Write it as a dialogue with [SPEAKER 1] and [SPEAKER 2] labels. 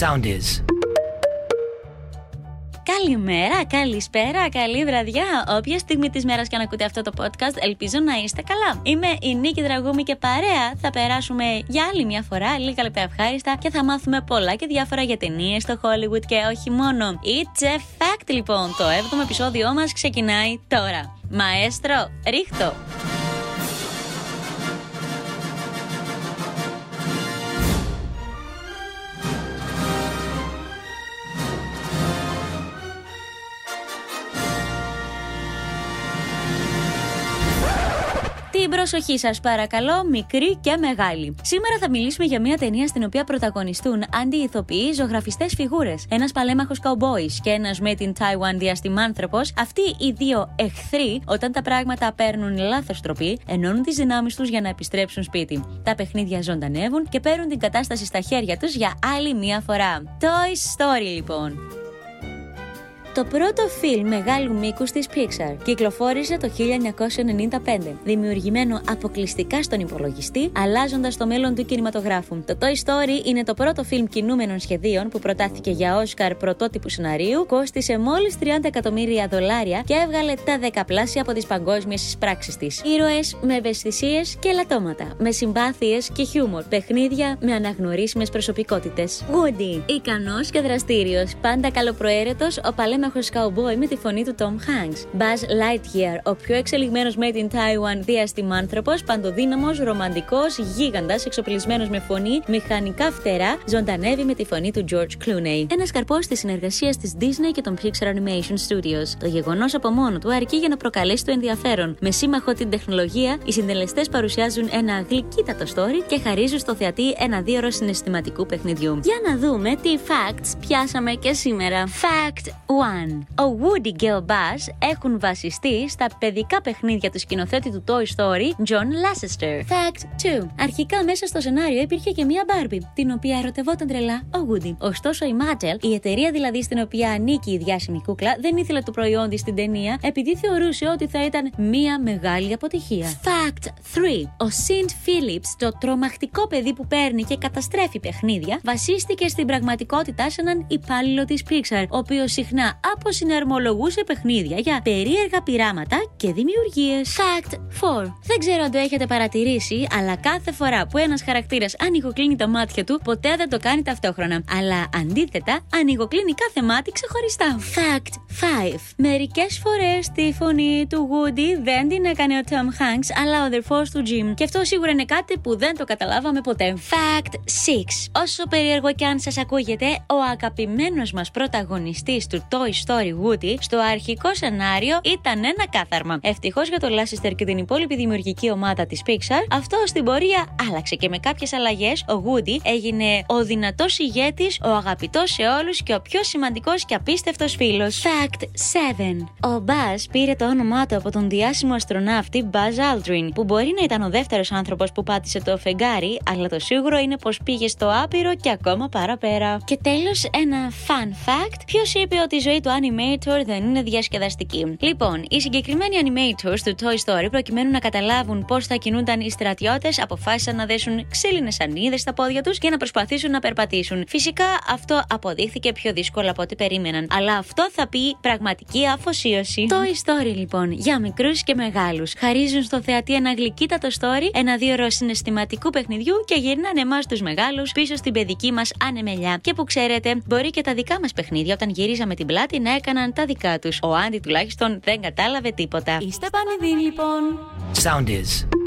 [SPEAKER 1] Sound is.
[SPEAKER 2] Καλημέρα, καλησπέρα, καλή βραδιά. Όποια στιγμή της μέρας και αν ακούτε αυτό το podcast, ελπίζω να είστε καλά. Είμαι η Νίκη Δραγούμη και παρέα θα περάσουμε για άλλη μια φορά λίγα λεπτά ευχάριστα και θα μάθουμε πολλά και διάφορα για ταινίες στο Hollywood και όχι μόνο. It's a fact λοιπόν. Το 7ο επεισόδιό μας ξεκινάει τώρα. Μαέστρο, ρίχτω. Την προσοχή σας, παρακαλώ, μικρή και μεγάλη. Σήμερα θα μιλήσουμε για μια ταινία στην οποία πρωταγωνιστούν αντιηθοποιοί ζωγραφιστές φιγούρες. Ένας παλέμαχος καουμπόη και ένας με την Taiwan διαστημάνθρωπο. Αυτοί οι δύο εχθροί, όταν τα πράγματα παίρνουν λάθος τροπή, ενώνουν τις δυνάμεις τους για να επιστρέψουν σπίτι. Τα παιχνίδια ζωντανεύουν και παίρνουν την κατάσταση στα χέρια τους για άλλη μία φορά. Toy Story λοιπόν. Το πρώτο φιλμ μεγάλου μήκους της Pixar κυκλοφόρησε το 1995, δημιουργημένο αποκλειστικά στον υπολογιστή, αλλάζοντας το μέλλον του κινηματογράφου. Το Toy Story είναι το πρώτο φιλμ κινούμενων σχεδίων που προτάθηκε για Όσκαρ πρωτότυπου σεναρίου, κόστησε μόλις 30 εκατομμύρια δολάρια και έβγαλε τα δεκαπλάσια από τις παγκόσμιες πράξει της. Ήρωες με ευαισθησίες και λατώματα, με συμπάθειες και χιούμορ, παιχνίδια με αναγνωρίσιμες προσωπικότητες. Woody, ικανός και δραστήριος, πάντα καλοπροαίρετος, ο παλέμαχο καουμπόι με τη φωνή του Tom Hanks. Buzz Lightyear, ο πιο εξελιγμένος Made in Taiwan διαστημάνθρωπο, παντοδύναμος, ρομαντικός, γίγαντας, εξοπλισμένος με φωνή, μηχανικά φτερά, ζωντανεύει με τη φωνή του George Clooney. Ένα καρπό τη συνεργασία της Disney και των Pixar Animation Studios. Το γεγονός από μόνο του αρκεί για να προκαλέσει το ενδιαφέρον. Με σύμμαχο την τεχνολογία, οι συντελεστές παρουσιάζουν ένα γλυκύτατο story και χαρίζουν στο θεατή ένα δίωρο συναισθηματικού παιχνιδιού. Για να δούμε τι facts πιάσαμε και σήμερα. Fact 1. Ο Woody και ο Buzz έχουν βασιστεί στα παιδικά παιχνίδια του σκηνοθέτη του Toy Story, John Lasseter. Fact 2. Αρχικά μέσα στο σενάριο υπήρχε και μία Barbie, την οποία ερωτευόταν τρελά ο Woody. Ωστόσο η Mattel, η εταιρεία δηλαδή στην οποία ανήκει η διάσημη κούκλα, δεν ήθελε το προϊόν της στην ταινία επειδή θεωρούσε ότι θα ήταν μία μεγάλη αποτυχία. Fact 3. Ο Sint Phillips, το τρομακτικό παιδί που παίρνει και καταστρέφει παιχνίδια, βασίστηκε στην πραγματικότητα σε έναν υπάλληλο της Pixar, ο οποίος συχνά αποσυναρμολογούσε παιχνίδια για περίεργα πειράματα και δημιουργίες. Fact 4. Δεν ξέρω αν το έχετε παρατηρήσει, αλλά κάθε φορά που ένας χαρακτήρας ανοιγοκλίνει τα μάτια του, ποτέ δεν το κάνει ταυτόχρονα. Αλλά αντίθετα, ανοιγοκλίνει κάθε μάτι ξεχωριστά. Fact 5. Μερικές φορές τη φωνή του Woody δεν την έκανε ο Tom Hanks, αλλά ο αδερφός του Jim. Και αυτό σίγουρα είναι κάτι που δεν το καταλάβαμε ποτέ. Fact 6. Όσο περίεργο και αν σας ακούγεται, ο αγαπημένος μας πρωταγωνιστής του Toy Story Woody στο αρχικό σενάριο ήταν ένα κάθαρμα. Ευτυχώς για το Λάσιστερ και την υπόλοιπη δημιουργική ομάδα της Pixar, αυτό στην πορεία άλλαξε και με κάποιες αλλαγές ο Woody έγινε ο δυνατός ηγέτης, ο αγαπητός σε όλους και ο πιο σημαντικός και απίστευτος φίλος. Fact 7. Ο Buzz πήρε το όνομά του από τον διάσημο αστροναύτη Buzz Aldrin, που μπορεί να ήταν ο δεύτερος άνθρωπος που πάτησε το φεγγάρι, αλλά το σίγουρο είναι πως πήγε στο άπειρο και ακόμα παραπέρα. Και τέλος, ένα fun fact: Ποιος είπε ότι η ζωή του animator δεν είναι διασκεδαστική. Λοιπόν, οι συγκεκριμένοι animators του Toy Story, προκειμένου να καταλάβουν πώς θα κινούνταν οι στρατιώτες, αποφάσισαν να δέσουν ξύλινες ανίδε στα πόδια τους και να προσπαθήσουν να περπατήσουν. Φυσικά αυτό αποδείχθηκε πιο δύσκολο από ό,τι περίμεναν. Αλλά αυτό θα πει πραγματική αφοσίωση. Toy Story λοιπόν, για μικρούς και μεγάλους. Χαρίζουν στο θεατή ένα γλυκύτατο story, ένα δύο ώρο συναισθηματικού παιχνιδιού και γυρνάνε εμάς τους μεγάλους πίσω στην παιδική μας ανεμελιά. Και που ξέρετε, μπορεί και τα δικά μας παιχνίδια όταν γυρίζαμε την πλάτη να έκαναν τα δικά τους. Ο Άντι τουλάχιστον δεν κατάλαβε τίποτα. Είστε πανεδί λοιπόν.
[SPEAKER 1] Sound is.